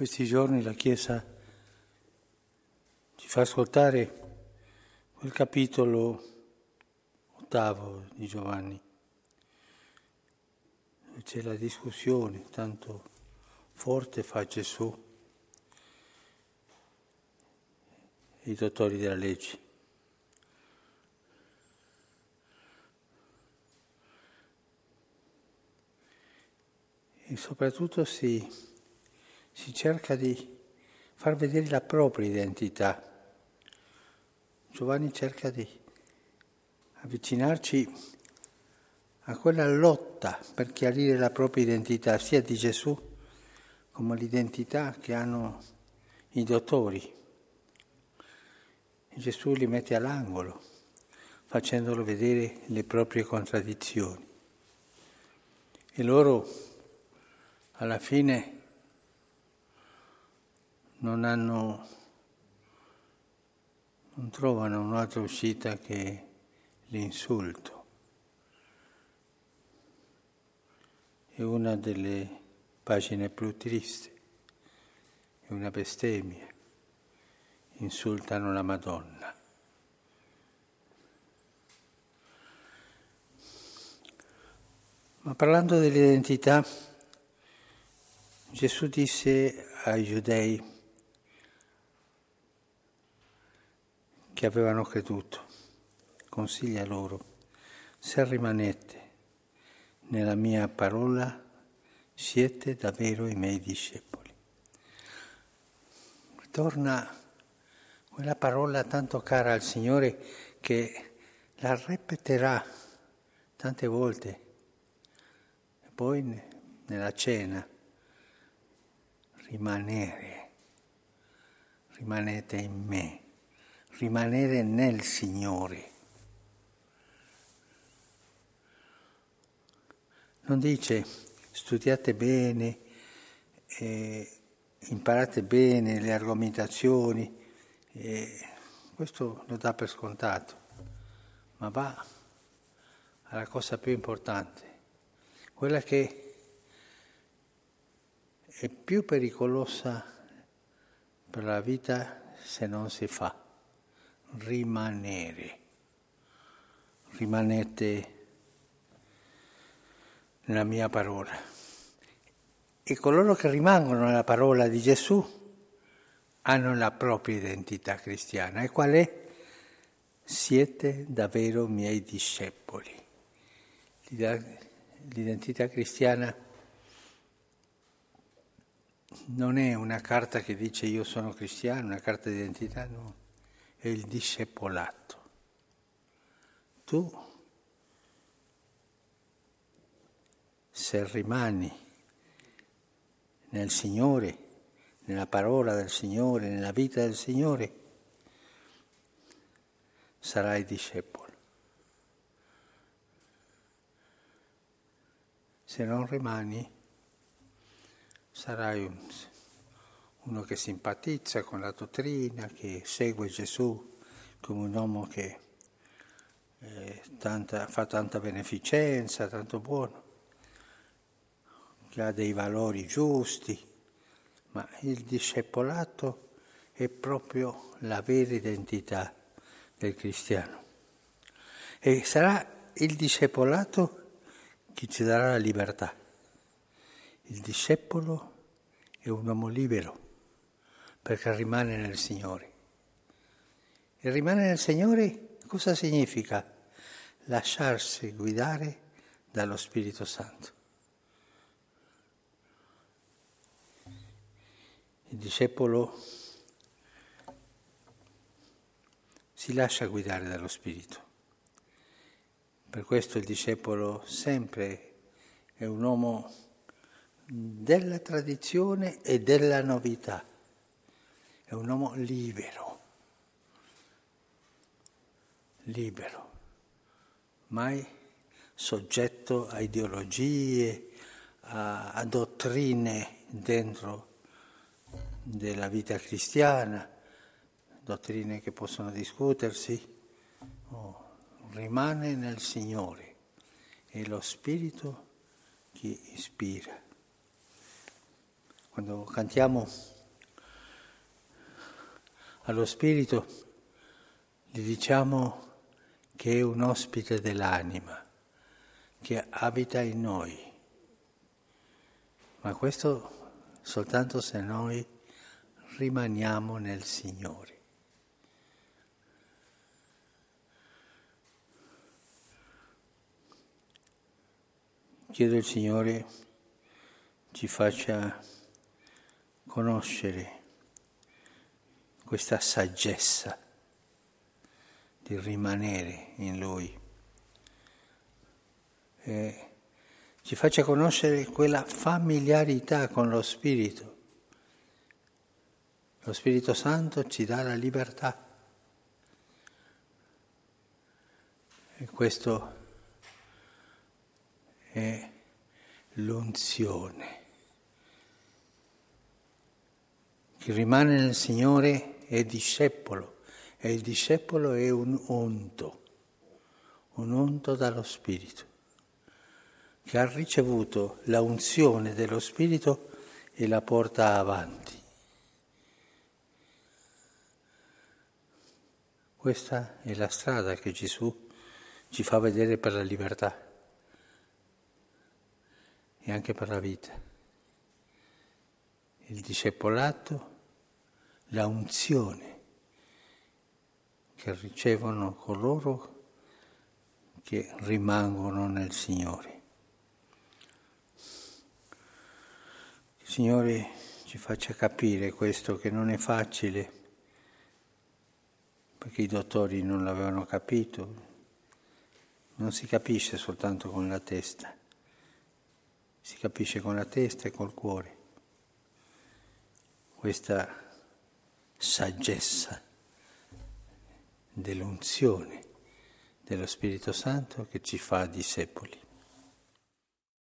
questi giorni la Chiesa ci fa ascoltare quel capitolo ottavo di Giovanni. C'è la discussione, tanto forte fa Gesù e i dottori della legge. E soprattutto si, si cerca di far vedere la propria identità. Giovanni cerca di avvicinarci a quella lotta per chiarire la propria identità, sia di Gesù come l'identità che hanno i dottori. Gesù li mette all'angolo, facendolo vedere le proprie contraddizioni. E loro alla fine non hanno, non trovano un'altra uscita che l'insulto. È una delle pagine più tristi, è una bestemmia. Insultano la Madonna. Ma parlando dell'identità, Gesù disse ai giudei che avevano creduto, consiglia loro, se rimanete nella mia parola siete davvero i miei discepoli. Torna quella parola tanto cara al Signore che la ripeterà tante volte. E poi nella cena, rimanere, rimanete in me, rimanere nel Signore. Non dice studiate bene, eh, imparate bene le argomentazioni, eh, questo lo dà per scontato, ma va alla cosa più importante, quella che è più pericolosa per la vita se non si fa, rimanere. Rimanete nella mia parola. E coloro che rimangono nella parola di Gesù hanno la propria identità cristiana. E qual è? Siete davvero miei discepoli. L'identità cristiana non è una carta che dice io sono cristiano, una carta di identità, no, è il discepolato. Tu se rimani nel Signore, nella parola del Signore, nella vita del Signore, sarai discepolo. Se non rimani, sarai un, uno che simpatizza con la dottrina, che segue Gesù come un uomo che eh, tanta, fa tanta beneficenza, tanto buono che ha dei valori giusti, ma il discepolato è proprio la vera identità del cristiano. E sarà il discepolato che ci darà la libertà. Il discepolo è un uomo libero perché rimane nel Signore. E rimanere nel Signore cosa significa? Lasciarsi guidare dallo Spirito Santo. Il discepolo si lascia guidare dallo Spirito. Per questo il discepolo sempre è un uomo della tradizione e della novità, è un uomo libero, libero, mai soggetto a ideologie, a, a dottrine dentro della vita cristiana, dottrine che possono discutersi, oh, rimane nel Signore, è lo Spirito che ispira. quando cantiamo allo Spirito, gli diciamo che è un ospite dell'anima, che abita in noi. Ma questo soltanto se noi rimaniamo nel Signore. Chiedo al Signore ci faccia conoscere questa saggezza di rimanere in Lui e ci faccia conoscere quella familiarità con lo Spirito. Lo Spirito Santo ci dà la libertà e questo è l'unzione. Chi rimane nel Signore è discepolo e il discepolo è un unto, un unto dallo Spirito, che ha ricevuto la unzione dello Spirito e la porta avanti. Questa è la strada che Gesù ci fa vedere per la libertà e anche per la vita. Il discepolato, la unzione che ricevono coloro che rimangono nel Signore. Il Signore ci faccia capire questo che non è facile, perché i dottori non l'avevano capito, non si capisce soltanto con la testa si capisce con la testa e col cuore. Questa saggezza dell'unzione dello Spirito Santo che ci fa discepoli.